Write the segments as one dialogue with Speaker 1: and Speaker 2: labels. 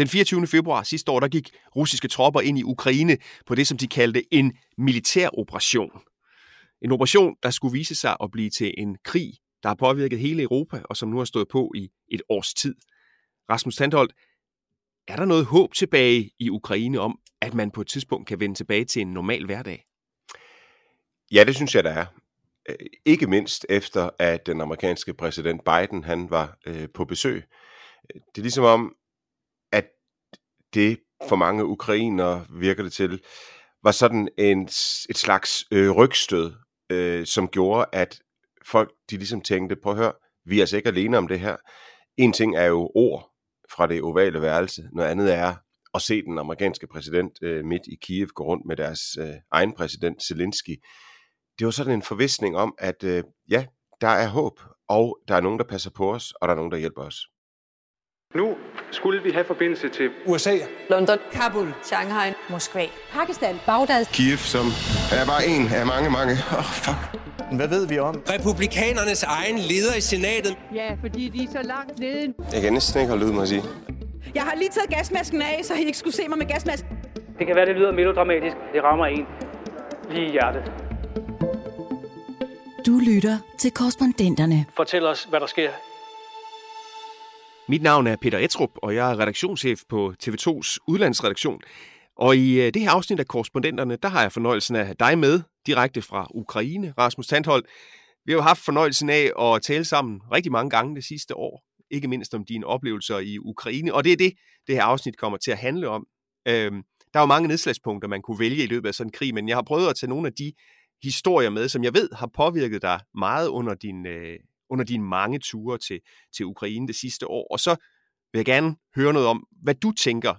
Speaker 1: Den 24. februar sidste år, der gik russiske tropper ind i Ukraine på det, som de kaldte en militær operation. En operation, der skulle vise sig at blive til en krig, der har påvirket hele Europa, og som nu har stået på i et års tid. Rasmus Tandholt, er der noget håb tilbage i Ukraine om, at man på et tidspunkt kan vende tilbage til en normal hverdag?
Speaker 2: Ja, det synes jeg, der er. Øh, ikke mindst efter, at den amerikanske præsident Biden han var øh, på besøg. Det er ligesom om, det for mange ukrainere virker det til, var sådan en, et slags øh, rygstød, øh, som gjorde, at folk de ligesom tænkte, prøv at høre, vi er altså ikke alene om det her. En ting er jo ord, fra det ovale værelse. Noget andet er at se den amerikanske præsident øh, midt i Kiev gå rundt med deres øh, egen præsident Zelensky. Det var sådan en forvisning om, at øh, ja, der er håb, og der er nogen, der passer på os, og der er nogen, der hjælper os.
Speaker 3: Nu skulle vi have forbindelse til
Speaker 4: USA,
Speaker 5: London, Kabul, Shanghai, Moskva, Pakistan, Bagdad,
Speaker 6: Kiev, som er bare en af mange, mange. Åh, oh, fuck.
Speaker 4: Hvad ved vi om?
Speaker 7: Republikanernes egen leder i senatet.
Speaker 8: Ja, fordi de er så langt nede.
Speaker 6: Jeg kan næsten ikke holde ud, må jeg sige.
Speaker 9: Jeg har lige taget gasmasken af, så I ikke skulle se mig med gasmasken.
Speaker 10: Det kan være, det lyder melodramatisk. Det rammer en lige i hjertet.
Speaker 11: Du lytter til korrespondenterne.
Speaker 10: Fortæl os, hvad der sker.
Speaker 1: Mit navn er Peter Etrup, og jeg er redaktionschef på TV2's udlandsredaktion. Og i øh, det her afsnit af korrespondenterne, der har jeg fornøjelsen af at have dig med, direkte fra Ukraine, Rasmus Tandholt. Vi har jo haft fornøjelsen af at tale sammen rigtig mange gange det sidste år, ikke mindst om dine oplevelser i Ukraine, og det er det, det her afsnit kommer til at handle om. Øhm, der er jo mange nedslagspunkter, man kunne vælge i løbet af sådan en krig, men jeg har prøvet at tage nogle af de historier med, som jeg ved har påvirket dig meget under din, øh, under dine mange ture til, til Ukraine det sidste år. Og så vil jeg gerne høre noget om, hvad du tænker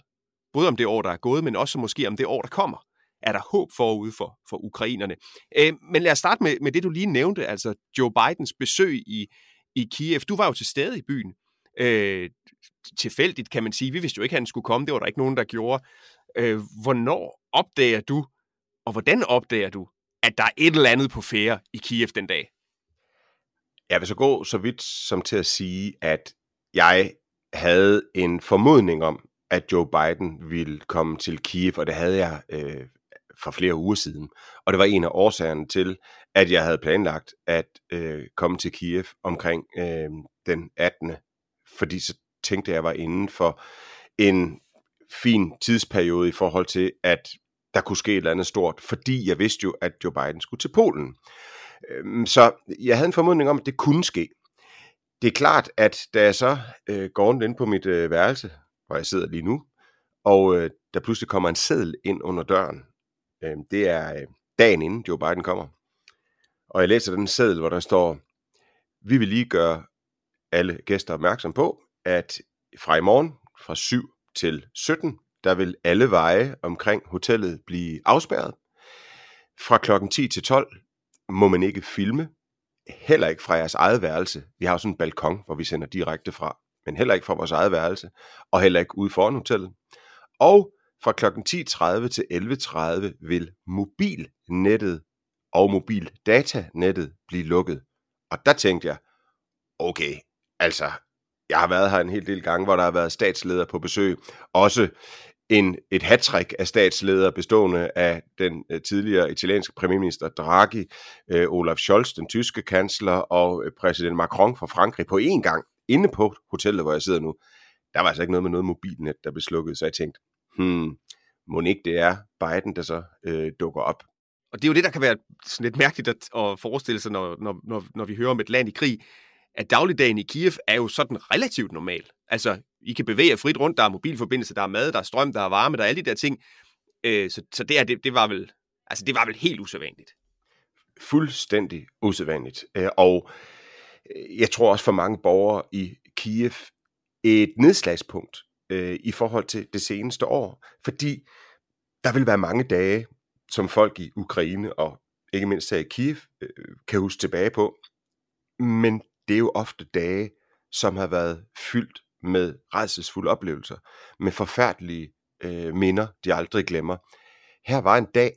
Speaker 1: både om det år, der er gået, men også måske om det år, der kommer. Er der håb forude for, for ukrainerne? Øh, men lad os starte med, med det, du lige nævnte, altså Joe Bidens besøg i, i Kiev. Du var jo til stede i byen. Øh, tilfældigt, kan man sige. Vi vidste jo ikke, at han skulle komme. Det var der ikke nogen, der gjorde. Øh, hvornår opdager du, og hvordan opdager du, at der er et eller andet på færre i Kiev den dag?
Speaker 2: Jeg vil så gå så vidt som til at sige, at jeg havde en formodning om, at Joe Biden ville komme til Kiev, og det havde jeg øh, for flere uger siden. Og det var en af årsagerne til, at jeg havde planlagt at øh, komme til Kiev omkring øh, den 18. Fordi så tænkte jeg, at jeg var inden for en fin tidsperiode i forhold til, at der kunne ske et eller andet stort, fordi jeg vidste jo, at Joe Biden skulle til Polen. Øhm, så jeg havde en formodning om, at det kunne ske. Det er klart, at da jeg så øh, går rundt ind på mit øh, værelse, hvor jeg sidder lige nu, og øh, der pludselig kommer en seddel ind under døren. Øh, det er øh, dagen inden Joe Biden kommer. Og jeg læser den seddel, hvor der står, vi vil lige gøre alle gæster opmærksom på, at fra i morgen, fra 7 til 17, der vil alle veje omkring hotellet blive afspærret. Fra klokken 10 til 12 må man ikke filme, heller ikke fra jeres eget værelse. Vi har jo sådan en balkon, hvor vi sender direkte fra men heller ikke fra vores eget værelse, og heller ikke ude foran hotellet. Og fra kl. 10.30 til 11.30 vil mobilnettet og mobildatanettet blive lukket. Og der tænkte jeg, okay, altså, jeg har været her en hel del gange, hvor der har været statsledere på besøg. Også en, et hattrick af statsledere bestående af den øh, tidligere italienske premierminister Draghi, øh, Olaf Scholz, den tyske kansler, og øh, præsident Macron fra Frankrig på én gang inde på hotellet, hvor jeg sidder nu, der var altså ikke noget med noget mobilnet, der blev slukket, så jeg tænkte, hmm, må ikke det er Biden, der så øh, dukker op.
Speaker 1: Og det er jo det, der kan være sådan lidt mærkeligt at, at forestille sig, når, når, når, når vi hører om et land i krig, at dagligdagen i Kiev er jo sådan relativt normal. Altså, I kan bevæge jer frit rundt, der er mobilforbindelse, der er mad, der er strøm, der er varme, der er alle de der ting. Øh, så så det, er, det, det, var vel, altså, det var vel helt usædvanligt.
Speaker 2: Fuldstændig usædvanligt. Øh, og øh, jeg tror også for mange borgere i Kiev, et nedslagspunkt øh, i forhold til det seneste år. Fordi der vil være mange dage, som folk i Ukraine og ikke mindst her i Kiev øh, kan huske tilbage på. Men det er jo ofte dage, som har været fyldt med redselsfulde oplevelser, med forfærdelige øh, minder, de aldrig glemmer. Her var en dag,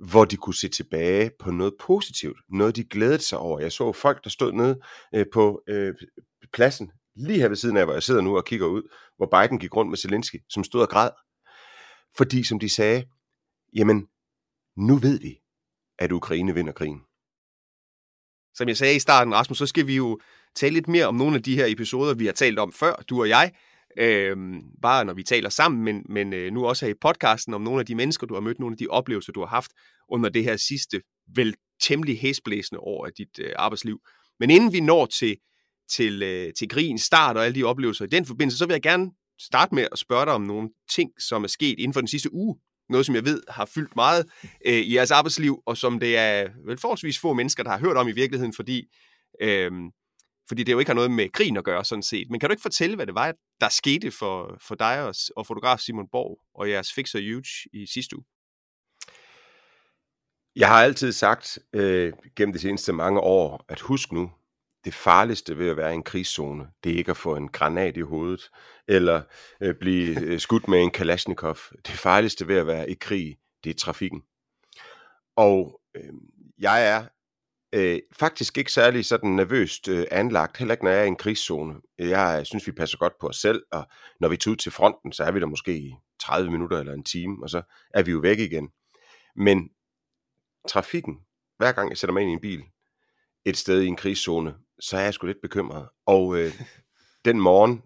Speaker 2: hvor de kunne se tilbage på noget positivt, noget de glædede sig over. Jeg så folk, der stod nede øh, på øh, pladsen, lige her ved siden af, hvor jeg sidder nu og kigger ud, hvor Biden gik rundt med Zelensky, som stod og græd. Fordi, som de sagde, jamen, nu ved vi, at Ukraine vinder krigen.
Speaker 1: Som jeg sagde i starten, Rasmus, så skal vi jo tale lidt mere om nogle af de her episoder, vi har talt om før, du og jeg. Øh, bare når vi taler sammen, men, men øh, nu også her i podcasten om nogle af de mennesker, du har mødt, nogle af de oplevelser, du har haft under det her sidste, vel temmelig hæsblæsende år af dit øh, arbejdsliv. Men inden vi når til, til, øh, til krigens start og alle de oplevelser i den forbindelse, så vil jeg gerne starte med at spørge dig om nogle ting, som er sket inden for den sidste uge. Noget, som jeg ved har fyldt meget øh, i jeres arbejdsliv, og som det er vel forholdsvis få mennesker, der har hørt om i virkeligheden, fordi, øh, fordi det jo ikke har noget med krigen at gøre, sådan set. Men kan du ikke fortælle, hvad det var, der skete for, for dig og, og fotograf Simon Borg og jeres Fixer Huge i sidste uge?
Speaker 2: Jeg har altid sagt øh, gennem de seneste mange år, at husk nu, det farligste ved at være i en krigszone, det er ikke at få en granat i hovedet, eller øh, blive øh, skudt med en Kalashnikov. Det farligste ved at være i krig, det er trafikken. Og øh, jeg er øh, faktisk ikke særlig sådan nervøst øh, anlagt, heller ikke når jeg er i en krigszone. Jeg synes, vi passer godt på os selv, og når vi tager ud til fronten, så er vi der måske i 30 minutter eller en time, og så er vi jo væk igen. Men trafikken, hver gang jeg sætter mig ind i en bil, et sted i en krigszone, så er jeg sgu lidt bekymret. Og øh, den morgen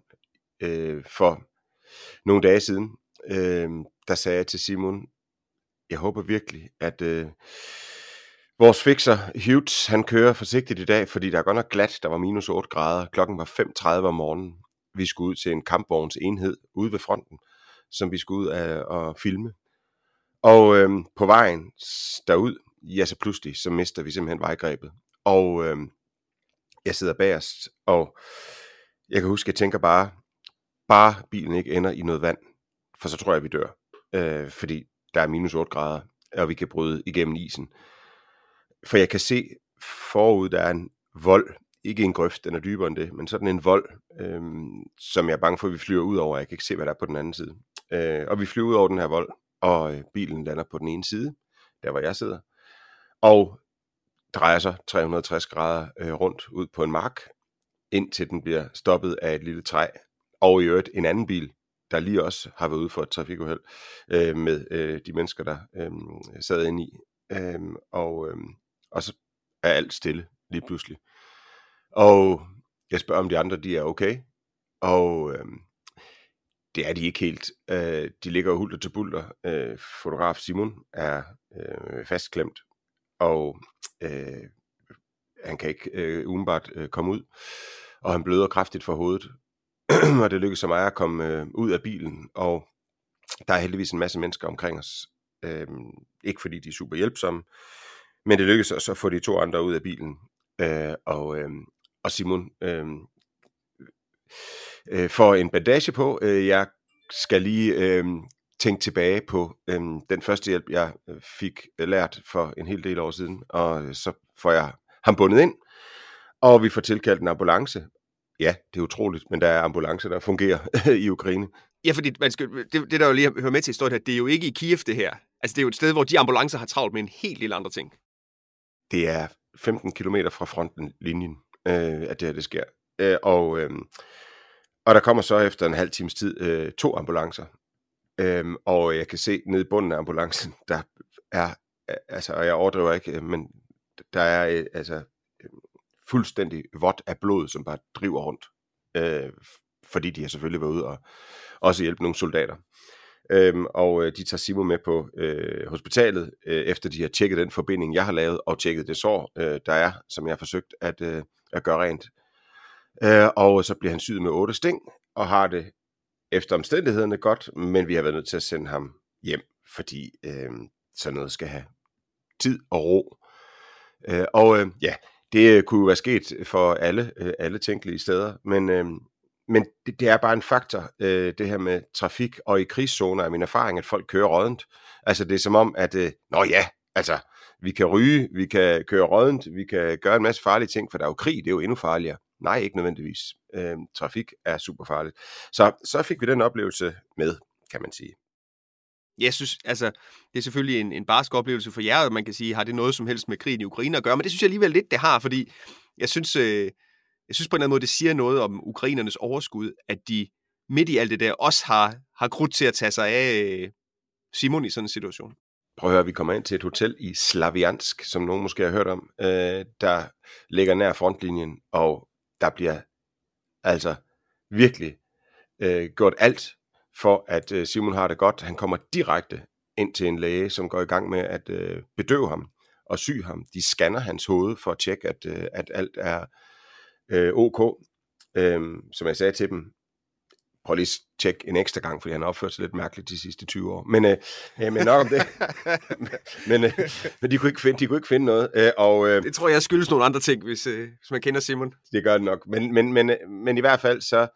Speaker 2: øh, for nogle dage siden, øh, der sagde jeg til Simon, jeg håber virkelig, at øh, vores fixer Hughes, han kører forsigtigt i dag, fordi der er godt nok glat, der var minus 8 grader, klokken var 5.30 om morgenen. Vi skulle ud til en kampvogns enhed ude ved fronten, som vi skulle ud af og filme. Og øh, på vejen derud, ja så pludselig, så mister vi simpelthen vejgrebet. Og øh, jeg sidder bagerst, og jeg kan huske, at jeg tænker bare, bare bilen ikke ender i noget vand, for så tror jeg, at vi dør. Øh, fordi der er minus 8 grader, og vi kan bryde igennem isen. For jeg kan se forud, der er en vold, ikke en grøft, den er dybere end det, men sådan en vold, øh, som jeg er bange for, at vi flyver ud over. Jeg kan ikke se, hvad der er på den anden side. Øh, og vi flyver ud over den her vold, og øh, bilen lander på den ene side, der hvor jeg sidder. Og drejer sig 360 grader øh, rundt ud på en mark, indtil den bliver stoppet af et lille træ, og i øvrigt en anden bil, der lige også har været ude for et trafikuheld øh, med øh, de mennesker, der øh, sad inde i. Øh, og, øh, og så er alt stille lige pludselig. Og jeg spørger, om de andre de er okay. Og øh, det er de ikke helt. Øh, de ligger hulter til bulter. Øh, fotograf Simon er øh, fastklemt og øh, han kan ikke øh, umiddelbart øh, komme ud, og han bløder kraftigt for hovedet, og det lykkedes mig at komme øh, ud af bilen, og der er heldigvis en masse mennesker omkring os, øh, ikke fordi de er super hjælpsomme, men det lykkedes os at få de to andre ud af bilen, øh, og, øh, og Simon øh, øh, får en bandage på, øh, jeg skal lige øh, tænke tilbage på øhm, den første hjælp, jeg øh, fik øh, lært for en hel del år siden, og øh, så får jeg ham bundet ind, og vi får tilkaldt en ambulance. Ja, det er utroligt, men der er ambulance, der fungerer i Ukraine.
Speaker 1: Ja, fordi man skal, det, det, der jo lige hører med til historien her, det er jo ikke i Kiev, det her. Altså, det er jo et sted, hvor de ambulancer har travlt med en helt lille andre ting.
Speaker 2: Det er 15 km fra fronten linjen, øh, at det her det sker. Øh, og, øh, og der kommer så efter en halv times tid øh, to ambulancer, Øhm, og jeg kan se nede i bunden af ambulancen, der er, altså, og jeg overdriver ikke, øh, men der er øh, altså øh, fuldstændig vådt af blod, som bare driver rundt. øh, fordi de har selvfølgelig været ude og også hjælpe nogle soldater. Øhm, og øh, de tager Simon med på øh, hospitalet, øh, efter de har tjekket den forbinding, jeg har lavet, og tjekket det sår, øh, der er, som jeg har forsøgt at, øh, at gøre rent. Øh, og så bliver han syet med otte sting, og har det efter omstændighederne godt, men vi har været nødt til at sende ham hjem, fordi øh, sådan noget skal have tid og ro. Øh, og øh, ja, det øh, kunne jo være sket for alle, øh, alle tænkelige steder, men, øh, men det, det er bare en faktor, øh, det her med trafik, og i krigszoner er min erfaring, at folk kører rådent. Altså det er som om, at, øh, nå ja, altså vi kan ryge, vi kan køre rådent, vi kan gøre en masse farlige ting, for der er jo krig, det er jo endnu farligere. Nej, ikke nødvendigvis. Øh, trafik er super farligt. Så, så fik vi den oplevelse med, kan man sige.
Speaker 1: Jeg synes, altså, det er selvfølgelig en, en barsk oplevelse for jer, og man kan sige, har det noget som helst med krigen i Ukraine at gøre, men det synes jeg alligevel lidt, det har, fordi jeg synes, øh, jeg synes på en eller anden måde, det siger noget om ukrainernes overskud, at de midt i alt det der også har, har krudt til at tage sig af øh, Simon i sådan en situation.
Speaker 2: Prøv at høre, vi kommer ind til et hotel i Slaviansk, som nogen måske har hørt om, øh, der ligger nær frontlinjen, og der bliver altså virkelig øh, gjort alt for, at øh, Simon har det godt. Han kommer direkte ind til en læge, som går i gang med at øh, bedøve ham og sy ham. De scanner hans hoved for at tjekke, at, øh, at alt er øh, ok. Øhm, som jeg sagde til dem, prøv lige at tjekke en ekstra gang, fordi han har opført sig lidt mærkeligt de sidste 20 år. Men, øh, øh, men nok om det. men, øh, men de kunne ikke finde, de kunne ikke finde noget. Øh, og, øh,
Speaker 1: det tror jeg skyldes nogle andre ting, hvis, øh, hvis man kender Simon.
Speaker 2: Det gør det nok. Men, men, men, men i hvert fald, så,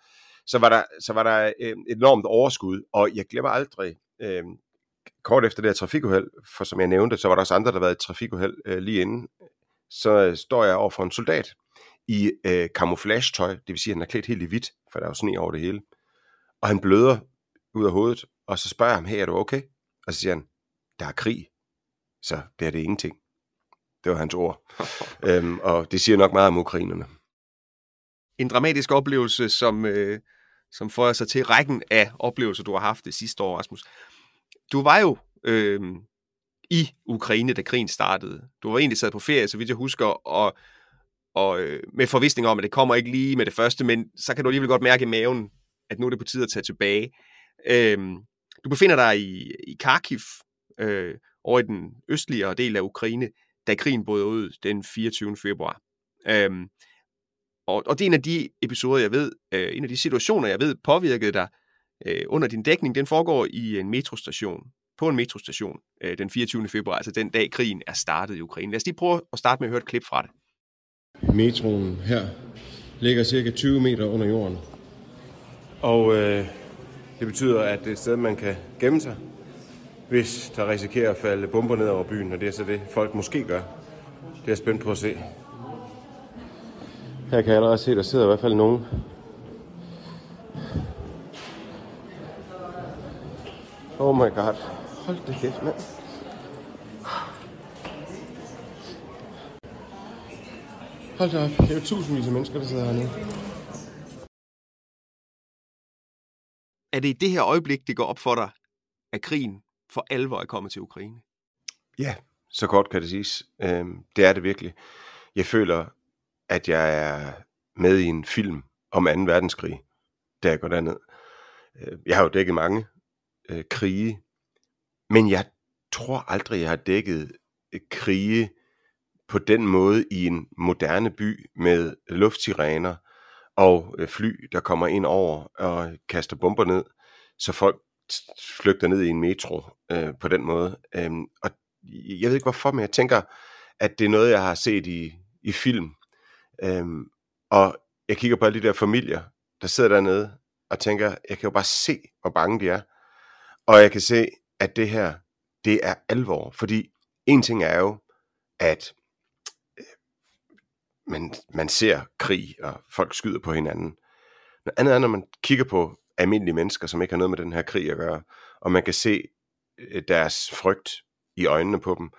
Speaker 2: så var der, så var der øh, et enormt overskud, og jeg glemmer aldrig, øh, kort efter det her trafikuheld, for som jeg nævnte, så var der også andre, der var i trafikuheld øh, lige inden, så øh, står jeg over for en soldat i øh, camouflage-tøj, det vil sige, at han er klædt helt i hvidt, for der er jo sne over det hele. Og han bløder ud af hovedet, og så spørger jeg ham, hey, er du okay? Og så siger han, der er krig, så det er det ingenting. Det var hans ord. øhm, og det siger nok meget om ukrainerne.
Speaker 1: En dramatisk oplevelse, som, øh, som får sig til rækken af oplevelser, du har haft det sidste år, Rasmus. Du var jo øh, i Ukraine, da krigen startede. Du var egentlig sad på ferie, så vidt jeg husker, og, og øh, med forvisning om, at det kommer ikke lige med det første, men så kan du alligevel godt mærke i maven, at nu er det på tide at tage tilbage. Øhm, du befinder dig i, i Kharkiv, øh, over i den østligere del af Ukraine, da krigen brød ud den 24. februar. Øhm, og, og det er en af de episoder, jeg ved, øh, en af de situationer, jeg ved påvirkede dig øh, under din dækning, den foregår i en metrostation, på en metrostation øh, den 24. februar, altså den dag krigen er startet i Ukraine. Lad os lige prøve at starte med at høre et klip fra det.
Speaker 4: Metroen her ligger cirka 20 meter under jorden. Og øh, det betyder, at det er et sted, man kan gemme sig, hvis der risikerer at falde bomber ned over byen, og det er så det, folk måske gør. Det er jeg spændt på at se. Her kan jeg allerede se, at der sidder i hvert fald nogen. Oh my god. Hold det kæft, mand. Hold da op. Det er jo tusindvis af mennesker, der sidder hernede.
Speaker 1: Er det i det her øjeblik, det går op for dig, at krigen for alvor er kommet til Ukraine?
Speaker 2: Ja, så kort kan det siges. Øhm, det er det virkelig. Jeg føler, at jeg er med i en film om 2. verdenskrig, da jeg går derned. Øh, jeg har jo dækket mange øh, krige, men jeg tror aldrig, jeg har dækket øh, krige på den måde i en moderne by med luftsirener og øh, fly, der kommer ind over og kaster bomber ned, så folk flygter ned i en metro øh, på den måde. Øhm, og jeg ved ikke hvorfor, men jeg tænker, at det er noget, jeg har set i, i film. Øhm, og jeg kigger på alle de der familier, der sidder dernede, og tænker, jeg kan jo bare se, hvor bange de er. Og jeg kan se, at det her, det er alvor. Fordi en ting er jo, at man, man ser krig, og folk skyder på hinanden. Noget andet er, når man kigger på almindelige mennesker, som ikke har noget med den her krig at gøre, og man kan se øh, deres frygt i øjnene på dem.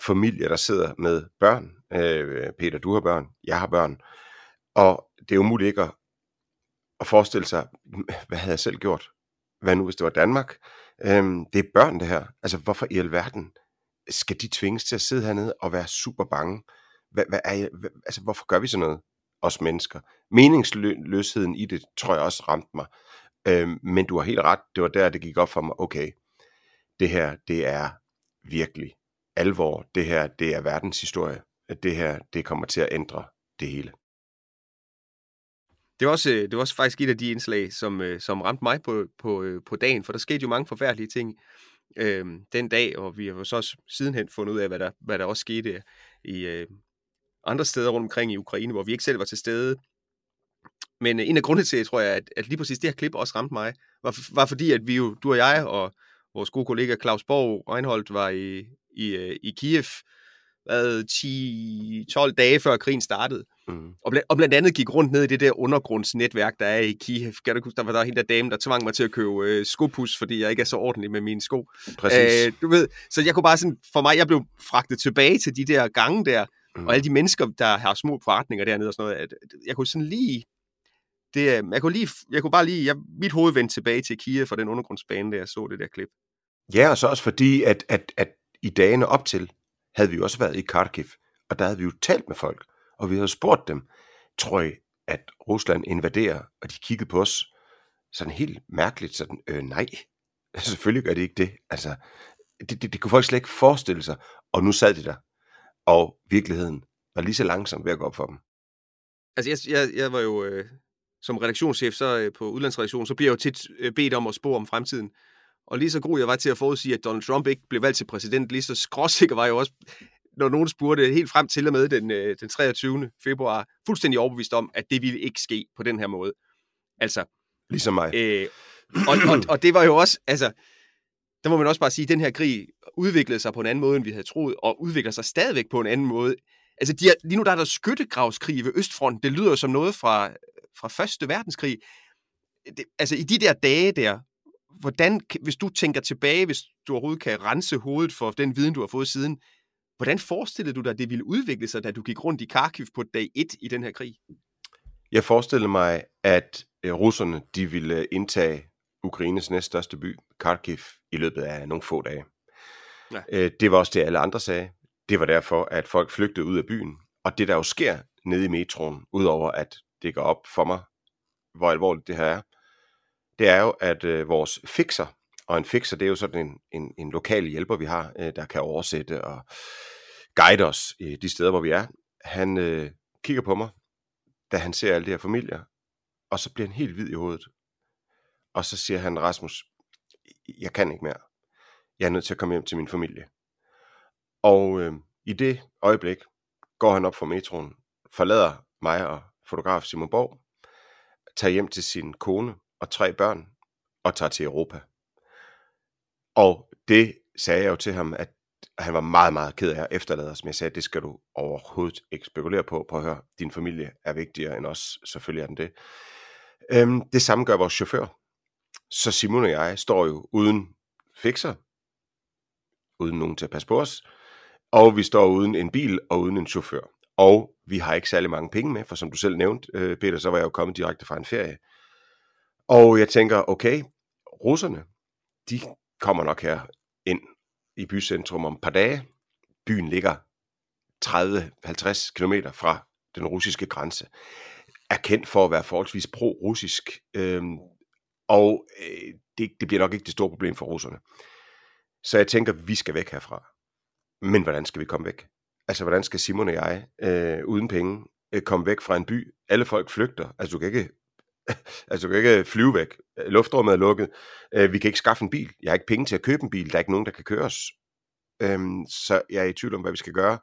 Speaker 2: Familier, der sidder med børn. Øh, Peter, du har børn. Jeg har børn. Og det er umuligt ikke at, at forestille sig, hvad havde jeg selv gjort? Hvad nu, hvis det var Danmark? Øhm, det er børn, det her. Altså, hvorfor i alverden skal de tvinges til at sidde hernede og være super bange? Hvad, hvad er jeg, hvad, altså, hvorfor gør vi sådan noget? os mennesker. Meningsløsheden i det, tror jeg også ramte mig. Øhm, men du har helt ret, det var der, det gik op for mig, okay, det her, det er virkelig alvor. Det her, det er verdenshistorie. Det her, det kommer til at ændre det hele.
Speaker 1: Det var, også, øh, det var også faktisk et af de indslag, som, øh, som ramte mig på, på, øh, på dagen, for der skete jo mange forfærdelige ting øh, den dag, og vi har jo så også sidenhen fundet ud af, hvad der, hvad der også skete i øh, andre steder rundt omkring i Ukraine, hvor vi ikke selv var til stede. Men øh, en af grundene til, tror jeg, at, at lige præcis det her klip også ramte mig, var, var fordi, at vi jo, du og jeg og vores gode kollega Claus Borg Reinholdt var i, i, øh, i Kiev 10-12 dage før krigen startede. Mm. Og, bl- og blandt andet gik rundt ned i det der undergrundsnetværk, der er i Kiev. Kan du huske, der var der hende der dame, der tvang mig til at købe øh, skopus, fordi jeg ikke er så ordentlig med mine sko.
Speaker 2: Præcis.
Speaker 1: Æh, du ved, så jeg kunne bare sådan, for mig, jeg blev fragtet tilbage til de der gange der, mm. og alle de mennesker, der har små forretninger dernede og sådan noget. At, jeg kunne sådan lige det, øh, jeg, kunne lige, jeg kunne bare lige, jeg, mit hoved vendte tilbage til Kiev for den undergrundsbane, der jeg så det der klip.
Speaker 2: Ja, og så også fordi, at, at, at i dagene op til, havde vi jo også været i Kharkiv, og der havde vi jo talt med folk, og vi havde spurgt dem, tror I, at Rusland invaderer, og de kiggede på os sådan helt mærkeligt, sådan, øh, nej, selvfølgelig gør det ikke det. Altså, det, det, det kunne folk slet ikke forestille sig, og nu sad de der, og virkeligheden var lige så langsomt ved at gå op for dem.
Speaker 1: Altså, jeg, jeg, jeg var jo øh, som redaktionschef så, øh, på udlandsredaktionen, så bliver jeg jo tit øh, bedt om at spå om fremtiden. Og lige så god jeg var til at forudsige, at Donald Trump ikke blev valgt til præsident, lige så skråsikker var jeg også, når nogen spurgte helt frem til og med den, øh, den 23. februar, fuldstændig overbevist om, at det ville ikke ske på den her måde. Altså.
Speaker 2: Ligesom mig.
Speaker 1: Øh, og, og, og det var jo også, altså, der må man også bare sige, at den her krig udviklede sig på en anden måde, end vi havde troet, og udvikler sig stadigvæk på en anden måde. Altså, de er, lige nu der er der skyttegravskrig ved Østfronten. Det lyder som noget fra, fra Første Verdenskrig. Det, altså, i de der dage der, hvordan, hvis du tænker tilbage, hvis du overhovedet kan rense hovedet for den viden, du har fået siden, hvordan forestillede du dig, at det ville udvikle sig, da du gik rundt i Kharkiv på dag 1 i den her krig?
Speaker 2: Jeg forestillede mig, at øh, russerne de ville øh, indtage Ukraines næststørste by, Kharkiv, i løbet af nogle få dage. Ja. Øh, det var også det, alle andre sagde. Det var derfor, at folk flygtede ud af byen. Og det, der jo sker nede i metroen, udover at det går op for mig, hvor alvorligt det her er, det er jo, at øh, vores fixer, og en fixer, det er jo sådan en, en, en lokal hjælper, vi har, øh, der kan oversætte og guide os i de steder, hvor vi er. Han øh, kigger på mig, da han ser alle de her familier, og så bliver han helt hvid i hovedet. Og så siger han, Rasmus, jeg kan ikke mere. Jeg er nødt til at komme hjem til min familie. Og øh, i det øjeblik går han op fra metroen, forlader mig og fotograf Simon Borg, tager hjem til sin kone og tre børn og tager til Europa. Og det sagde jeg jo til ham, at han var meget, meget ked af at efterlade os, men jeg sagde, det skal du overhovedet ikke spekulere på. Prøv at høre, din familie er vigtigere end os, selvfølgelig er den det. Øhm, det samme gør vores chauffør. Så Simon og jeg står jo uden fixer, uden nogen til at passe på os, og vi står uden en bil og uden en chauffør. Og vi har ikke særlig mange penge med, for som du selv nævnte, øh, Peter, så var jeg jo kommet direkte fra en ferie. Og jeg tænker, okay, russerne, de kommer nok her ind i bycentrum om et par dage. Byen ligger 30-50 km fra den russiske grænse. Er kendt for at være forholdsvis pro-russisk. Øhm, og øh, det, det bliver nok ikke det store problem for russerne. Så jeg tænker, vi skal væk herfra. Men hvordan skal vi komme væk? Altså, hvordan skal Simon og jeg, øh, uden penge, øh, komme væk fra en by? Alle folk flygter. Altså, du kan ikke altså, du kan ikke flyve væk. Luftrummet er lukket. Øh, vi kan ikke skaffe en bil. Jeg har ikke penge til at købe en bil. Der er ikke nogen, der kan køre os. Øh, så jeg er i tvivl om, hvad vi skal gøre.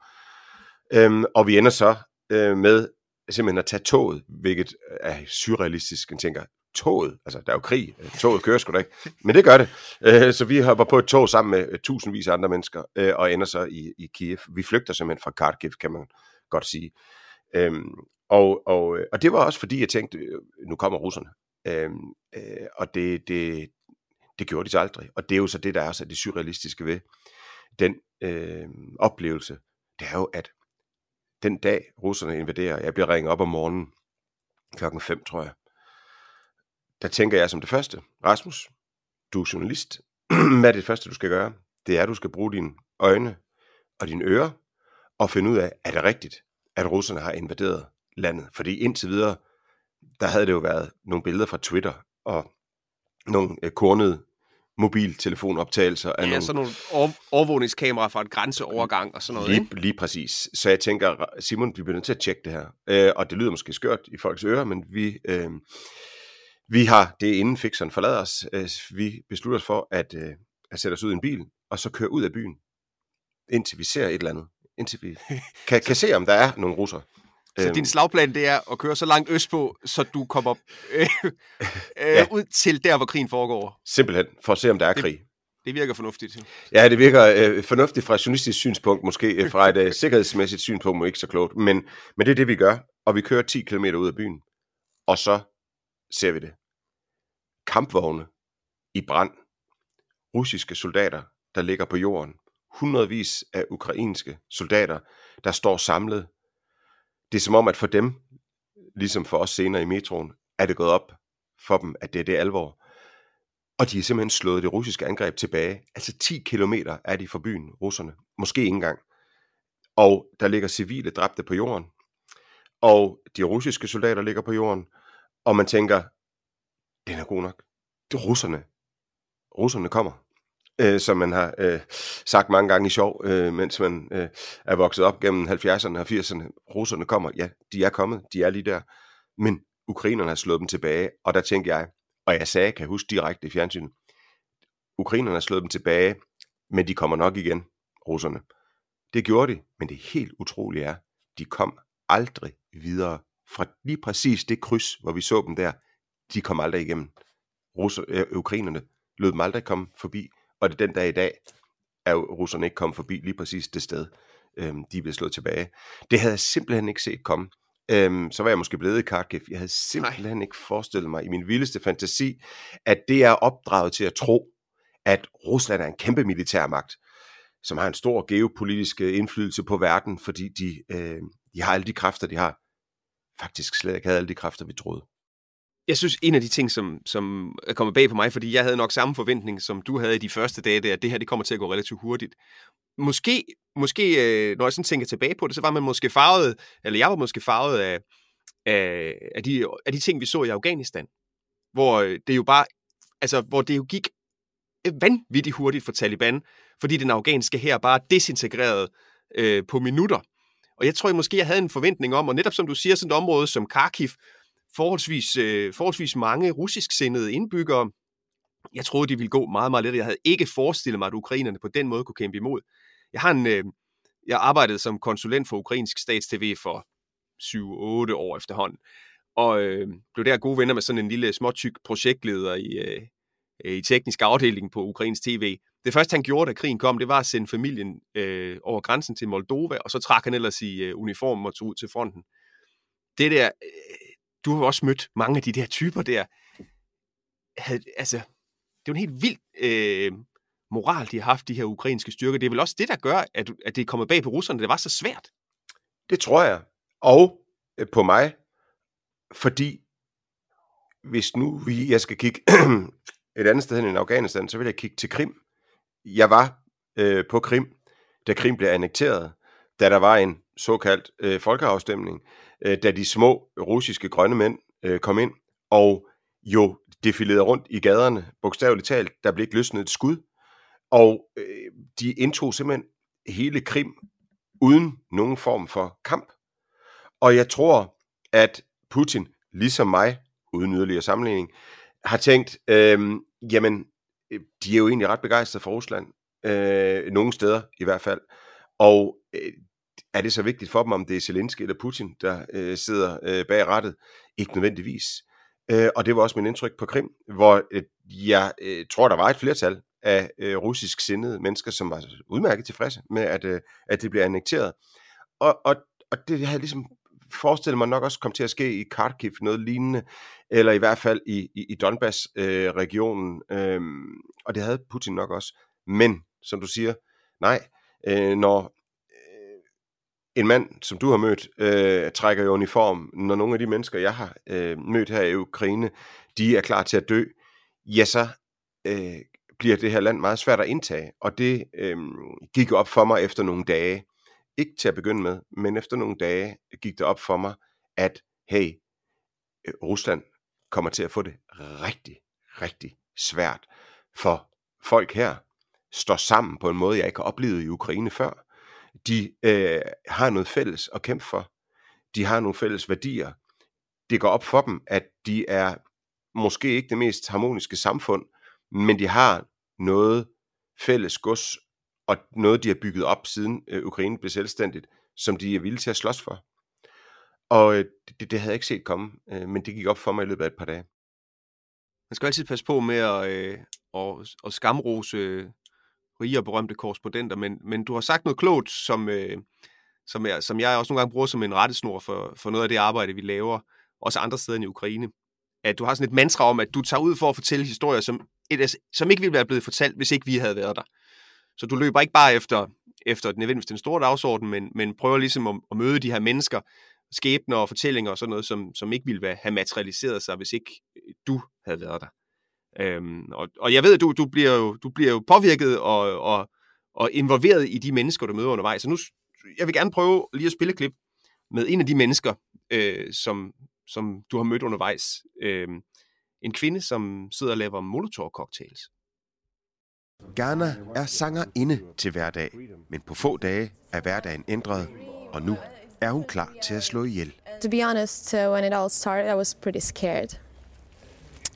Speaker 2: Øh, og vi ender så øh, med simpelthen at tage toget, hvilket er surrealistisk. Man tænker, toget, altså der er jo krig, toget kører sgu da ikke, men det gør det. Øh, så vi hopper på et tog sammen med øh, tusindvis af andre mennesker, øh, og ender så i, i Kiev. Vi flygter simpelthen fra Kharkiv, kan man godt sige. Øhm, og, og, øh, og det var også fordi, jeg tænkte, øh, nu kommer russerne. Øhm, øh, og det, det, det gjorde de så aldrig. Og det er jo så det, der er så det surrealistiske ved den øh, oplevelse. Det er jo, at den dag russerne invaderer, jeg bliver ringet op om morgenen klokken 5, tror jeg. Der tænker jeg som det første, Rasmus, du er journalist. Hvad er det første, du skal gøre? Det er, at du skal bruge dine øjne og dine ører og finde ud af, er det rigtigt, at russerne har invaderet landet. Fordi indtil videre, der havde det jo været nogle billeder fra Twitter, og nogle øh, kornede mobiltelefonoptagelser af
Speaker 1: ja,
Speaker 2: nogle...
Speaker 1: sådan nogle over- overvågningskameraer fra et grænseovergang og sådan noget,
Speaker 2: Lige,
Speaker 1: ikke?
Speaker 2: lige præcis. Så jeg tænker, Simon, vi bliver nødt til at tjekke det her. Øh, og det lyder måske skørt i folks ører, men vi, øh, vi har det inden fixeren forlader os. Øh, vi beslutter os for at, øh, at sætte os ud i en bil, og så køre ud af byen, indtil vi ser et eller andet. Indtil vi kan, kan se, om der er nogle russer.
Speaker 1: Så
Speaker 2: Øhm,
Speaker 1: din slagplan, det er at køre så langt østpå, så du kommer øh, øh,
Speaker 2: Ja.
Speaker 1: ud til der, hvor krigen foregår.
Speaker 2: Simpelthen, for at se, om der er krig.
Speaker 1: Det virker fornuftigt.
Speaker 2: Ja, det virker øh, fornuftigt fra et journalistisk synspunkt, måske øh, fra et øh, sikkerhedsmæssigt synspunkt, ikke så klogt. Men, men det er det, vi gør, og vi kører 10 km ud af byen, og så ser vi det. Kampvogne i brand. Russiske soldater, der ligger på jorden. Hundredvis af ukrainske soldater, der står samlet. Det er som om, at for dem, ligesom for os senere i metroen, er det gået op for dem, at det er det alvor. Og de har simpelthen slået det russiske angreb tilbage. Altså 10 kilometer er de fra byen, russerne. Måske ikke engang. Og der ligger civile dræbte på jorden. Og de russiske soldater ligger på jorden. Og man tænker, den er god nok. Det er russerne. Russerne kommer. Øh, som man har øh, sagt mange gange i sjov, øh, mens man øh, er vokset op gennem 70'erne og 80'erne. Russerne kommer. Ja, de er kommet. De er lige der. Men ukrainerne har slået dem tilbage. Og der tænkte jeg, og jeg sagde, kan jeg huske direkte i fjernsynet, ukrainerne har slået dem tilbage, men de kommer nok igen, russerne. Det gjorde de, men det helt utrolige er, de kom aldrig videre fra lige præcis det kryds, hvor vi så dem der. De kom aldrig igennem. Russer, øh, ukrainerne lød dem aldrig komme forbi, og det er den dag i dag, er russerne ikke kommet forbi lige præcis det sted, øhm, de blev slået tilbage. Det havde jeg simpelthen ikke set komme. Øhm, så var jeg måske blevet i Kharkiv. Jeg havde simpelthen Nej. ikke forestillet mig i min vildeste fantasi, at det er opdraget til at tro, at Rusland er en kæmpe militærmagt, som har en stor geopolitisk øh, indflydelse på verden, fordi de, øh, de har alle de kræfter, de har. Faktisk slet ikke havde alle de kræfter, vi troede.
Speaker 1: Jeg synes, en af de ting, som, som er kommet bag på mig, fordi jeg havde nok samme forventning, som du havde i de første dage, det er, at det her det kommer til at gå relativt hurtigt. Måske, måske øh, når jeg sådan tænker tilbage på det, så var man måske farvet, eller jeg var måske farvet af, af, af, de, af de ting, vi så i Afghanistan. Hvor øh, det jo bare, altså, hvor det jo gik øh, vanvittigt hurtigt for Taliban, fordi den afghanske her bare desintegrerede øh, på minutter. Og jeg tror jeg måske, jeg havde en forventning om, og netop som du siger, sådan et område som Kharkiv, forholdsvis, øh, forholdsvis mange russisksindede indbyggere, jeg troede, de ville gå meget, meget let. Jeg havde ikke forestillet mig, at ukrainerne på den måde kunne kæmpe imod. Jeg har en, øh, jeg arbejdede som konsulent for ukrainsk statstv for 7-8 år efterhånden, og øh, blev der gode venner med sådan en lille småtyk projektleder i, øh, i teknisk afdeling på ukrainsk tv. Det første, han gjorde, da krigen kom, det var at sende familien øh, over grænsen til Moldova, og så trak han ellers i øh, uniform og tog ud til fronten. Det der, øh, du har jo også mødt mange af de der typer der, havde, altså, det er jo en helt vild øh, moral, de har haft, de her ukrainske styrker. Det er vel også det, der gør, at, at det er kommet bag på russerne, det var så svært.
Speaker 2: Det tror jeg. Og øh, på mig, fordi hvis nu vi, jeg skal kigge et andet sted hen end Afghanistan, så vil jeg kigge til Krim. Jeg var øh, på Krim, da Krim blev annekteret, da der var en såkaldt øh, folkeafstemning, øh, da de små russiske grønne mænd øh, kom ind, og jo defilerede rundt i gaderne, bogstaveligt talt, der blev ikke løsnet et skud, og øh, de indtog simpelthen hele Krim uden nogen form for kamp. Og jeg tror, at Putin, ligesom mig, uden yderligere sammenligning, har tænkt, øh, jamen, Øh, de er jo egentlig ret begejstrede for Rusland, øh, nogle steder i hvert fald, og øh, er det så vigtigt for dem, om det er Zelensky eller Putin, der øh, sidder øh, bag rettet? Ikke nødvendigvis. Øh, og det var også min indtryk på Krim, hvor øh, jeg øh, tror, der var et flertal af øh, russisk sindede mennesker, som var udmærket tilfredse med, at, øh, at det blev annekteret. Og, og, og det havde ligesom forestille mig nok også kom til at ske i Kharkiv, noget lignende, eller i hvert fald i, i, i Donbass-regionen, øh, øh, og det havde Putin nok også. Men, som du siger, nej, øh, når øh, en mand, som du har mødt, øh, trækker i uniform, når nogle af de mennesker, jeg har øh, mødt her i Ukraine, de er klar til at dø, ja, så øh, bliver det her land meget svært at indtage. Og det øh, gik op for mig efter nogle dage. Ikke til at begynde med, men efter nogle dage gik det op for mig, at hey, øh, Rusland kommer til at få det rigtig, rigtig svært. For folk her står sammen på en måde, jeg ikke har oplevet i Ukraine før. De øh, har noget fælles at kæmpe for. De har nogle fælles værdier. Det går op for dem, at de er måske ikke det mest harmoniske samfund, men de har noget fælles gods, og noget, de har bygget op siden øh, Ukraine blev selvstændigt, som de er villige til at slås for. Og øh, det, det havde jeg ikke set komme, øh, men det gik op for mig i løbet af et par dage.
Speaker 1: Man skal altid passe på med at, øh, at, at skamrose øh, rige og berømte korrespondenter, men, men du har sagt noget klogt, som, øh, som, jeg, som jeg også nogle gange bruger som en rettesnor for, for noget af det arbejde, vi laver, også andre steder i Ukraine. At du har sådan et mantra om, at du tager ud for at fortælle historier, som, et, som ikke ville være blevet fortalt, hvis ikke vi havde været der. Så du løber ikke bare efter, efter nødvendigvis den store dagsorden, men, men prøver ligesom at, at møde de her mennesker, skæbner og fortællinger og sådan noget, som, som ikke ville have materialiseret sig, hvis ikke øh, du havde været der. Øhm, og, og jeg ved, at du, du, bliver jo, du bliver jo påvirket og, og, og involveret i de mennesker, du møder undervejs. Så nu, jeg vil gerne prøve lige at spille et klip med en af de mennesker, øh, som, som du har mødt undervejs. Øh, en kvinde, som sidder og laver molotov-cocktails.
Speaker 2: Ghana er sanger inde til hverdag, men på få dage er hverdagen ændret, og nu er hun klar til at slå ihjel.
Speaker 12: To be honest, uh, when it all started, I was pretty scared.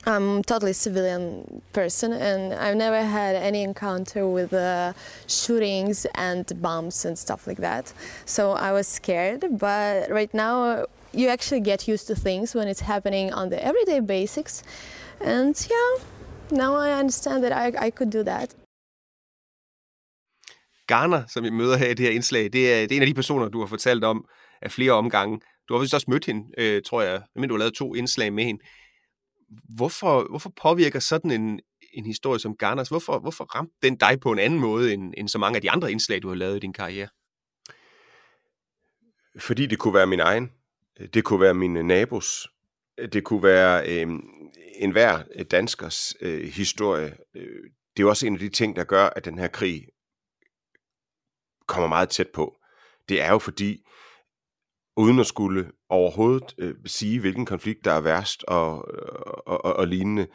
Speaker 12: I'm a totally civilian person, and I've never had any encounter with uh, shootings and bombs and stuff like that. So I was scared, but right now you actually get used to things when it's happening on the everyday basics. And yeah, now I understand that I, I could do that.
Speaker 1: Garner, som vi møder her i det her indslag, det er, det er en af de personer, du har fortalt om af flere omgange. Du har vist også mødt hende, øh, tror jeg, men du har lavet to indslag med hende. Hvorfor, hvorfor påvirker sådan en, en historie som Garners, hvorfor, hvorfor ramte den dig på en anden måde, end, end så mange af de andre indslag, du har lavet i din karriere?
Speaker 2: Fordi det kunne være min egen. Det kunne være min nabos. Det kunne være øh, enhver danskers øh, historie. Øh, det er også en af de ting, der gør, at den her krig kommer meget tæt på. Det er jo fordi, uden at skulle overhovedet øh, sige, hvilken konflikt der er værst og, og, og, og lignende,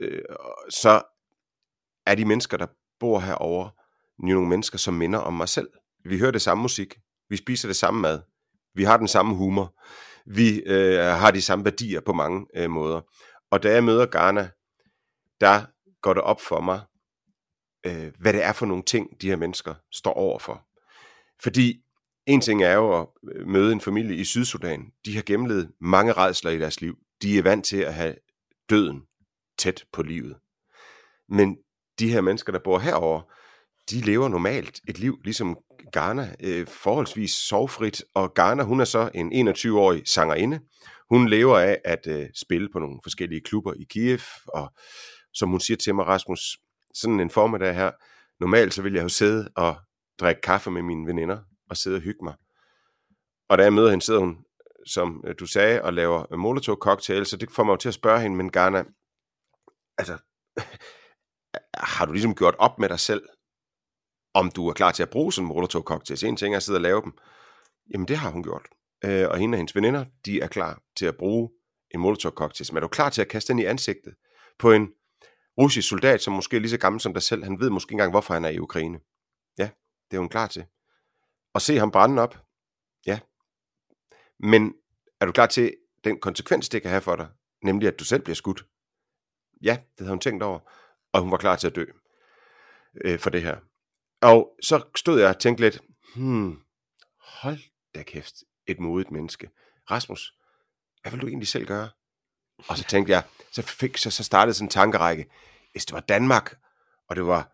Speaker 2: øh, så er de mennesker, der bor herovre, nogle mennesker, som minder om mig selv. Vi hører det samme musik, vi spiser det samme mad, vi har den samme humor, vi øh, har de samme værdier på mange øh, måder. Og da jeg møder Ghana, der går det op for mig, øh, hvad det er for nogle ting, de her mennesker står overfor. Fordi en ting er jo at øh, møde en familie i Sydsudan. De har gennemlevet mange redsler i deres liv. De er vant til at have døden tæt på livet. Men de her mennesker, der bor herover, de lever normalt et liv, ligesom Garner, øh, forholdsvis sovfrit. Og Garner, hun er så en 21-årig sangerinde. Hun lever af at øh, spille på nogle forskellige klubber i Kiev, og som hun siger til mig, Rasmus, sådan en formiddag her, normalt så vil jeg jo sidde og drikke kaffe med mine veninder og sidde og hygge mig. Og da jeg møder hende, sidder hun, som øh, du sagde, og laver molotov cocktail, så det får mig jo til at spørge hende, men Garna, altså, har du ligesom gjort op med dig selv, om du er klar til at bruge sådan en molotov cocktail? En ting er at sidde og lave dem. Jamen det har hun gjort. Øh, og hende og hendes veninder, de er klar til at bruge en molotov cocktail. Men er du klar til at kaste den i ansigtet på en russisk soldat, som måske er lige så gammel som dig selv? Han ved måske ikke engang, hvorfor han er i Ukraine. Ja, det er hun klar til. Og se ham brænde op. Ja. Men er du klar til den konsekvens, det kan have for dig? Nemlig, at du selv bliver skudt. Ja, det havde hun tænkt over. Og hun var klar til at dø øh, for det her. Og så stod jeg og tænkte lidt, hmm, hold da kæft, et modigt menneske. Rasmus, hvad vil du egentlig selv gøre? Og så tænkte jeg, så, fik, så, så startede sådan en tankerække. Hvis det var Danmark, og det var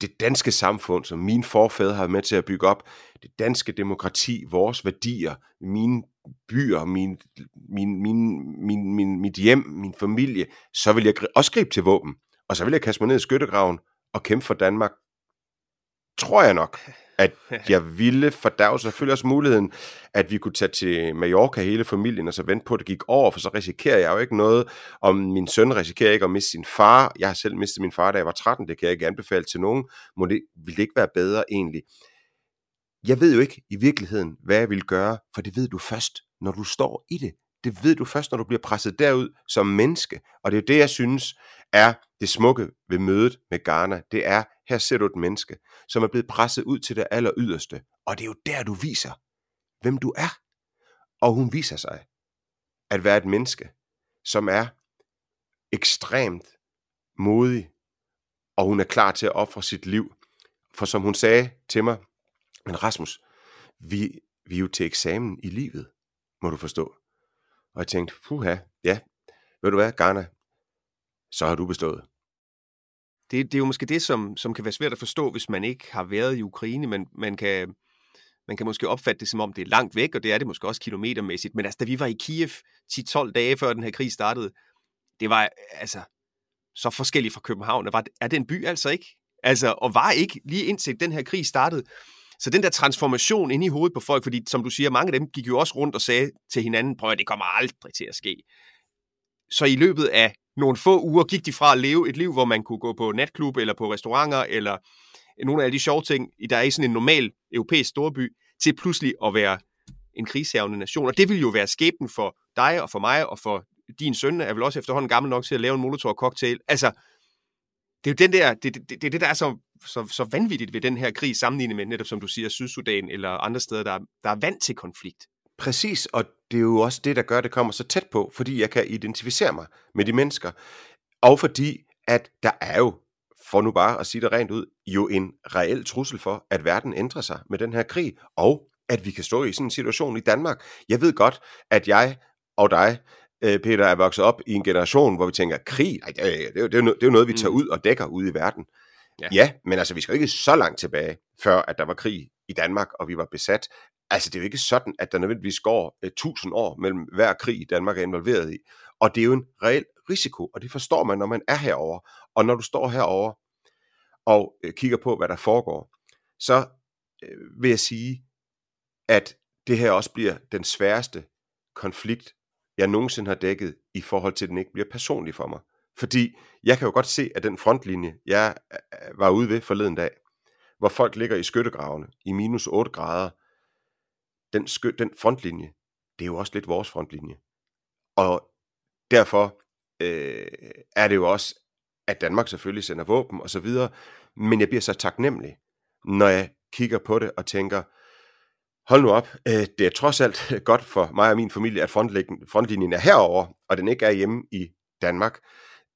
Speaker 2: det danske samfund, som mine forfædre har med til at bygge op, det danske demokrati, vores værdier, mine byer, min, min, min, min, min, mit hjem, min familie, så vil jeg også gribe til våben. Og så vil jeg kaste mig ned i skyttegraven og kæmpe for Danmark. Tror jeg nok, at jeg ville, for selvfølgelig også muligheden, at vi kunne tage til Mallorca hele familien, og så vente på, at det gik over, for så risikerer jeg jo ikke noget, om min søn risikerer ikke at miste sin far. Jeg har selv mistet min far, da jeg var 13, det kan jeg ikke anbefale til nogen. Må det, vil det ikke være bedre egentlig? Jeg ved jo ikke i virkeligheden, hvad jeg vil gøre, for det ved du først, når du står i det. Det ved du først, når du bliver presset derud som menneske. Og det er det, jeg synes er det smukke ved mødet med Ghana. Det er, her ser du et menneske, som er blevet presset ud til det aller yderste. Og det er jo der, du viser, hvem du er. Og hun viser sig at være et menneske, som er ekstremt modig, og hun er klar til at ofre sit liv. For som hun sagde til mig, men Rasmus, vi, vi er jo til eksamen i livet, må du forstå. Og jeg tænkte, puha, ja, ved du hvad, Garner, så har du bestået.
Speaker 1: Det, det er jo måske det, som, som kan være svært at forstå, hvis man ikke har været i Ukraine, men man kan, man kan måske opfatte det som om, det er langt væk, og det er det måske også kilometermæssigt. Men altså, da vi var i Kiev 10-12 dage før den her krig startede, det var altså så forskelligt fra København. Var, er det en by altså ikke? Altså, og var ikke lige indtil den her krig startede. Så den der transformation ind i hovedet på folk, fordi som du siger, mange af dem gik jo også rundt og sagde til hinanden, prøv at det kommer aldrig til at ske. Så i løbet af nogle få uger gik de fra at leve et liv, hvor man kunne gå på natklub eller på restauranter eller nogle af de sjove ting, der er i sådan en normal europæisk storby, til pludselig at være en krigshavende nation. Og det vil jo være skæbnen for dig og for mig og for din søn, er vel også efterhånden gammel nok til at lave en molotov-cocktail. Altså, det er jo den der, det, det, det, det der er så, så, så vanvittigt ved den her krig, sammenlignet med netop, som du siger, Sydsudan eller andre steder, der, der er vant til konflikt.
Speaker 2: Præcis, og det er jo også det, der gør, at det kommer så tæt på, fordi jeg kan identificere mig med de mennesker, og fordi, at der er jo, for nu bare at sige det rent ud, jo en reel trussel for, at verden ændrer sig med den her krig, og at vi kan stå i sådan en situation i Danmark. Jeg ved godt, at jeg og dig Øh, Peter, er vokset op i en generation, hvor vi tænker, krig, ej, det, er, det, er, det, er jo noget, vi tager mm. ud og dækker ud i verden. Ja. ja, men altså, vi skal jo ikke så langt tilbage, før at der var krig i Danmark, og vi var besat. Altså, det er jo ikke sådan, at der nødvendigvis går uh, tusind år mellem hver krig, Danmark er involveret i. Og det er jo en reel risiko, og det forstår man, når man er herover. Og når du står herover og øh, kigger på, hvad der foregår, så øh, vil jeg sige, at det her også bliver den sværeste konflikt, jeg nogensinde har dækket, i forhold til, at den ikke bliver personlig for mig. Fordi jeg kan jo godt se, at den frontlinje, jeg var ude ved forleden dag, hvor folk ligger i skyttegravene i minus 8 grader, den, skø, den frontlinje, det er jo også lidt vores frontlinje. Og derfor øh, er det jo også, at Danmark selvfølgelig sender våben og så videre, men jeg bliver så taknemmelig, når jeg kigger på det og tænker, hold nu op, øh, det er trods alt godt for mig og min familie, at frontlinjen er herover, og den ikke er hjemme i Danmark.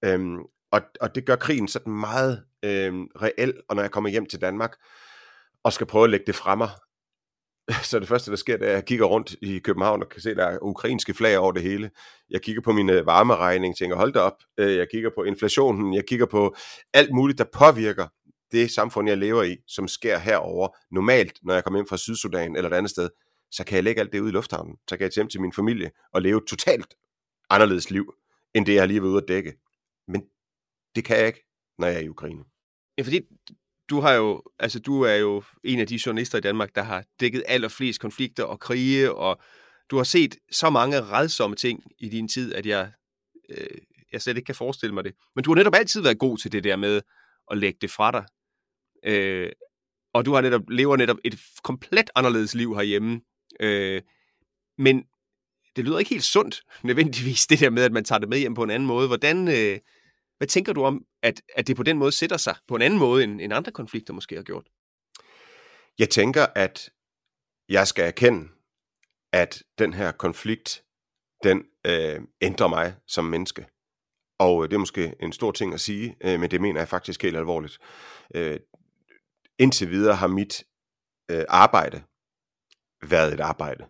Speaker 2: Øhm, og, og det gør krigen sådan meget øhm, reel, og når jeg kommer hjem til Danmark, og skal prøve at lægge det fremme, så det første, der sker, det er, at jeg kigger rundt i København og kan se, at der er ukrainske flag over det hele. Jeg kigger på min øh, varmeregning, tænker, hold da op. Øh, jeg kigger på inflationen, jeg kigger på alt muligt, der påvirker det samfund, jeg lever i, som sker herover normalt, når jeg kommer hjem fra Sydsudan eller et andet sted, så kan jeg lægge alt det ud i lufthavnen. Så kan jeg hjem til min familie og leve et totalt anderledes liv, end det, jeg har lige været ude at dække. Men det kan jeg ikke, når jeg er i Ukraine.
Speaker 1: Ja, fordi du har jo, altså du er jo en af de journalister i Danmark, der har dækket allerflest konflikter og krige, og du har set så mange redsomme ting i din tid, at jeg, øh, jeg slet ikke kan forestille mig det. Men du har netop altid været god til det der med at lægge det fra dig. Øh, og du har netop, lever netop et komplet anderledes liv herhjemme. Øh, men det lyder ikke helt sundt, nødvendigvis, det der med, at man tager det med hjem på en anden måde. Hvordan, øh, hvad tænker du om, at, at det på den måde sætter sig på en anden måde, end, end andre konflikter måske har gjort?
Speaker 2: Jeg tænker, at jeg skal erkende, at den her konflikt, den øh, ændrer mig som menneske. Og øh, det er måske en stor ting at sige, øh, men det mener jeg faktisk helt alvorligt. Øh, indtil videre har mit øh, arbejde været et arbejde.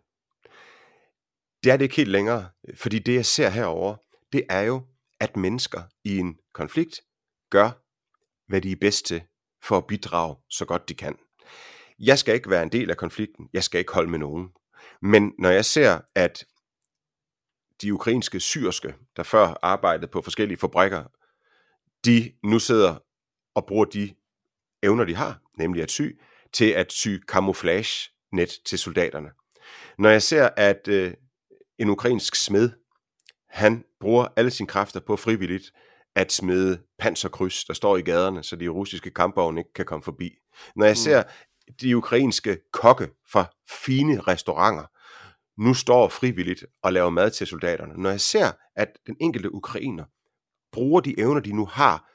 Speaker 2: Det er det ikke helt længere, fordi det jeg ser herover, det er jo, at mennesker i en konflikt gør, hvad de er bedst til for at bidrage så godt de kan. Jeg skal ikke være en del af konflikten, jeg skal ikke holde med nogen. Men når jeg ser, at de ukrainske syrske, der før arbejdede på forskellige fabrikker, de nu sidder og bruger de evner, de har, nemlig at sy, til at sy camouflage-net til soldaterne. Når jeg ser, at øh, en ukrainsk smed, han bruger alle sine kræfter på frivilligt at smide panserkryds, der står i gaderne, så de russiske kampvogne ikke kan komme forbi. Når jeg mm. ser de ukrainske kokke fra fine restauranter, nu står frivilligt og laver mad til soldaterne, når jeg ser, at den enkelte ukrainer bruger de evner, de nu har,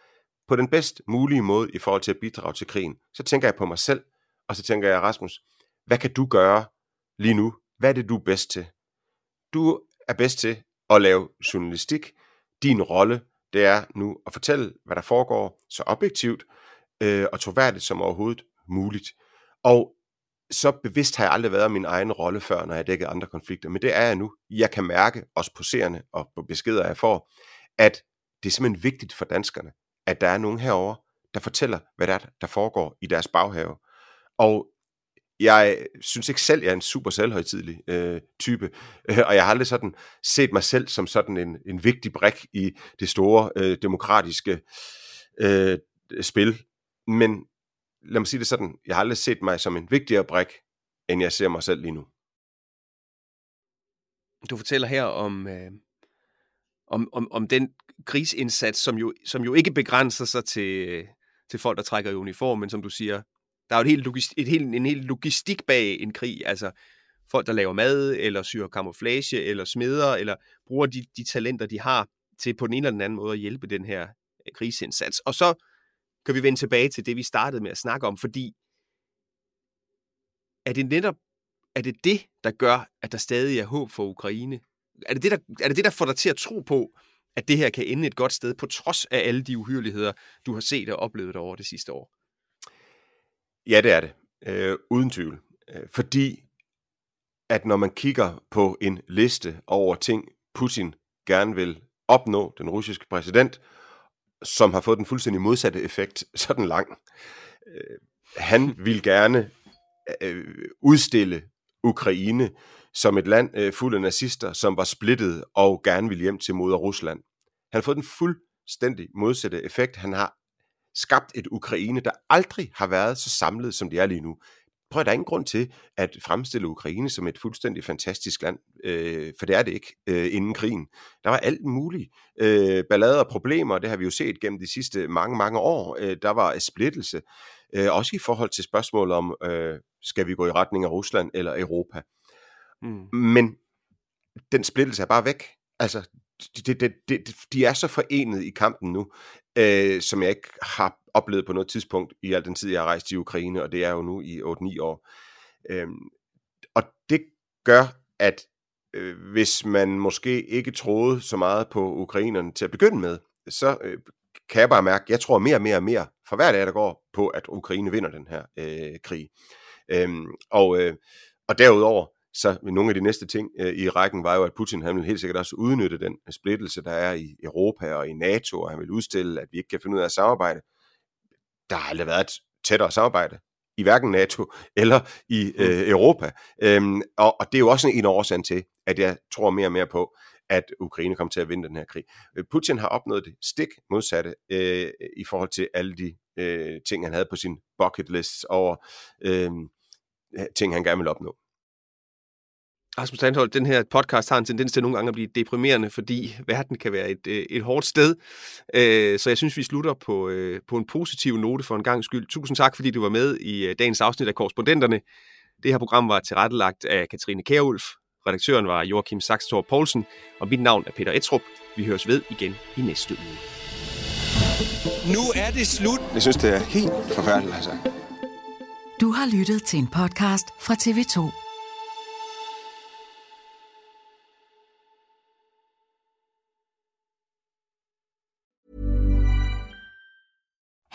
Speaker 2: på den bedst mulige måde i forhold til at bidrage til krigen, så tænker jeg på mig selv, og så tænker jeg, Rasmus, hvad kan du gøre lige nu? Hvad er det, du er bedst til? Du er bedst til at lave journalistik. Din rolle, det er nu at fortælle, hvad der foregår så objektivt øh, og troværdigt som overhovedet muligt. Og så bevidst har jeg aldrig været min egen rolle før, når jeg dækker andre konflikter, men det er jeg nu. Jeg kan mærke, også på seerne og på beskeder, jeg får, at det er simpelthen vigtigt for danskerne, at der er nogen herover, der fortæller, hvad der er, der foregår i deres baghave. Og jeg synes ikke selv, jeg er en super selvhøjtidlig øh, type, øh, og jeg har aldrig sådan set mig selv som sådan en, en vigtig brik i det store øh, demokratiske øh, spil. Men lad mig sige det sådan, jeg har aldrig set mig som en vigtigere brik, end jeg ser mig selv lige nu.
Speaker 1: Du fortæller her om, øh, om, om, om den krigsindsats, som jo, som jo ikke begrænser sig til, til folk, der trækker i uniform, men som du siger, der er jo et helt, logist, et helt, en helt logistik bag en krig, altså folk, der laver mad, eller syr kamuflage, eller smeder, eller bruger de, de talenter, de har, til på den ene eller den anden måde at hjælpe den her øh, krigsindsats. Og så kan vi vende tilbage til det, vi startede med at snakke om, fordi er det netop er det det, der gør, at der stadig er håb for Ukraine? Er det det, der, er det det, der får dig til at tro på, at det her kan ende et godt sted, på trods af alle de uhyreligheder, du har set og oplevet over det sidste år?
Speaker 2: Ja, det er det. Øh, uden tvivl. Øh, fordi at når man kigger på en liste over ting, Putin gerne vil opnå, den russiske præsident, som har fået den fuldstændig modsatte effekt, sådan lang. Øh, han vil gerne øh, udstille Ukraine som et land øh, fuld af nazister, som var splittet og gerne ville hjem til moder Rusland. Han har fået den fuldstændig modsatte effekt. Han har skabt et Ukraine, der aldrig har været så samlet, som det er lige nu. Prøv, der er ingen grund til at fremstille Ukraine som et fuldstændig fantastisk land, øh, for det er det ikke øh, inden krigen. Der var alt muligt øh, ballader og problemer, det har vi jo set gennem de sidste mange, mange år. Øh, der var splittelse, øh, også i forhold til spørgsmålet om, øh, skal vi gå i retning af Rusland eller Europa. Mm. Men den splittelse er bare væk. Altså, det, det, det, de er så forenet i kampen nu, øh, som jeg ikke har oplevet på noget tidspunkt i al den tid, jeg har rejst i Ukraine, og det er jo nu i 8-9 år. Øh, og det gør, at øh, hvis man måske ikke troede så meget på ukrainerne til at begynde med, så øh, kan jeg bare mærke, at jeg tror mere og mere og mere for hver dag, der går på, at Ukraine vinder den her øh, krig. Øh, og, øh, og derudover, så nogle af de næste ting øh, i rækken var jo, at Putin han vil helt sikkert også udnytte den splittelse, der er i Europa og i NATO, og han vil udstille, at vi ikke kan finde ud af at samarbejde. Der har aldrig været et tættere samarbejde i hverken NATO eller i mm. øh, Europa. Øhm, og, og det er jo også en årsag til, at jeg tror mere og mere på, at Ukraine kommer til at vinde den her krig. Øh, Putin har opnået det stik modsatte øh, i forhold til alle de øh, ting, han havde på sin bucket list over øh, ting, han gerne vil opnå.
Speaker 1: Rasmus Tandholt, den her podcast har en tendens til nogle gange at blive deprimerende, fordi verden kan være et, øh, et hårdt sted. Øh, så jeg synes, vi slutter på, øh, på en positiv note for en gang skyld. Tusind tak, fordi du var med i dagens afsnit af Korrespondenterne. Det her program var tilrettelagt af Katrine Kærulf. Redaktøren var Joachim Saxtor Poulsen, og mit navn er Peter Etrup. Vi høres ved igen i næste uge.
Speaker 7: Nu er det slut.
Speaker 6: Jeg synes, det er helt forfærdeligt, altså.
Speaker 11: Du har lyttet til en podcast fra TV2.